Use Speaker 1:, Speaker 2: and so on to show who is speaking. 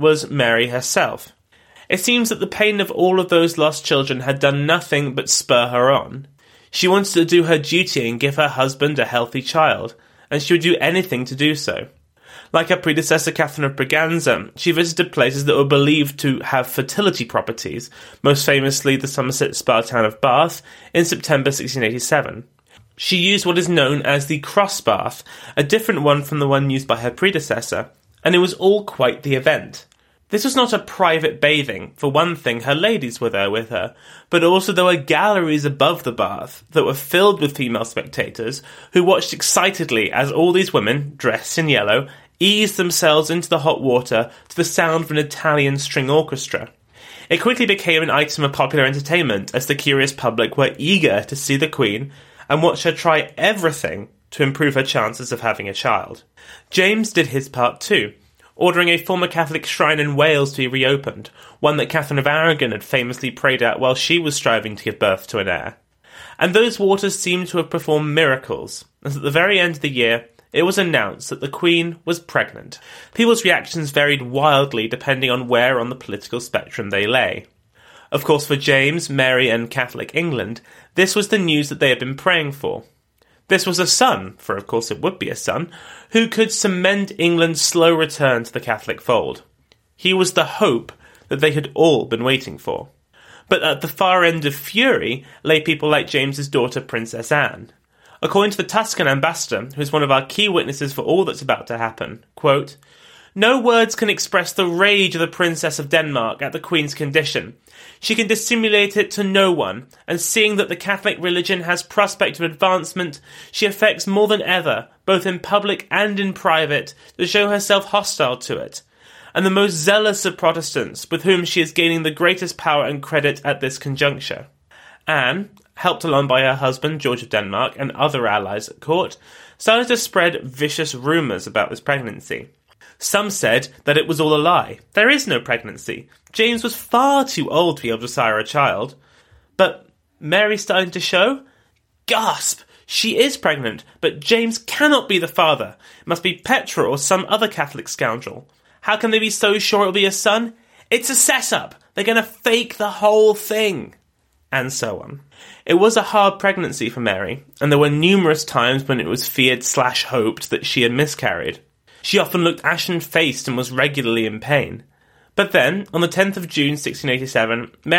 Speaker 1: was Mary herself. It seems that the pain of all of those lost children had done nothing but spur her on. She wanted to do her duty and give her husband a healthy child, and she would do anything to do so. Like her predecessor Catherine of Braganza, she visited places that were believed to have fertility properties, most famously the Somerset spa town of Bath, in September 1687. She used what is known as the cross bath, a different one from the one used by her predecessor, and it was all quite the event. This was not a private bathing. For one thing, her ladies were there with her, but also there were galleries above the bath that were filled with female spectators who watched excitedly as all these women, dressed in yellow, eased themselves into the hot water to the sound of an Italian string orchestra. It quickly became an item of popular entertainment as the curious public were eager to see the Queen and watch her try everything to improve her chances of having a child. James did his part too ordering a former Catholic shrine in Wales to be reopened, one that Catherine of Aragon had famously prayed at while she was striving to give birth to an heir. And those waters seemed to have performed miracles, as at the very end of the year, it was announced that the Queen was pregnant. People's reactions varied wildly depending on where on the political spectrum they lay. Of course, for James, Mary, and Catholic England, this was the news that they had been praying for. This was a son, for of course it would be a son, who could cement England's slow return to the Catholic fold. He was the hope that they had all been waiting for. But at the far end of fury lay people like James's daughter, Princess Anne. According to the Tuscan ambassador, who is one of our key witnesses for all that's about to happen, quote, no words can express the rage of the Princess of Denmark at the Queen's condition. She can dissimulate it to no one, and seeing that the Catholic religion has prospect of advancement, she affects more than ever, both in public and in private, to show herself hostile to it. And the most zealous of Protestants, with whom she is gaining the greatest power and credit at this conjuncture. Anne, helped along by her husband George of Denmark and other allies at court, started to spread vicious rumours about this pregnancy. Some said that it was all a lie. There is no pregnancy. James was far too old to be able to sire a child. But Mary's starting to show? Gasp! She is pregnant, but James cannot be the father. It must be Petre or some other Catholic scoundrel. How can they be so sure it'll be a son? It's a setup. They're going to fake the whole thing. And so on. It was a hard pregnancy for Mary, and there were numerous times when it was feared slash hoped that she had miscarried. She often looked ashen faced and was regularly in pain. But then, on the 10th of June 1687, Mary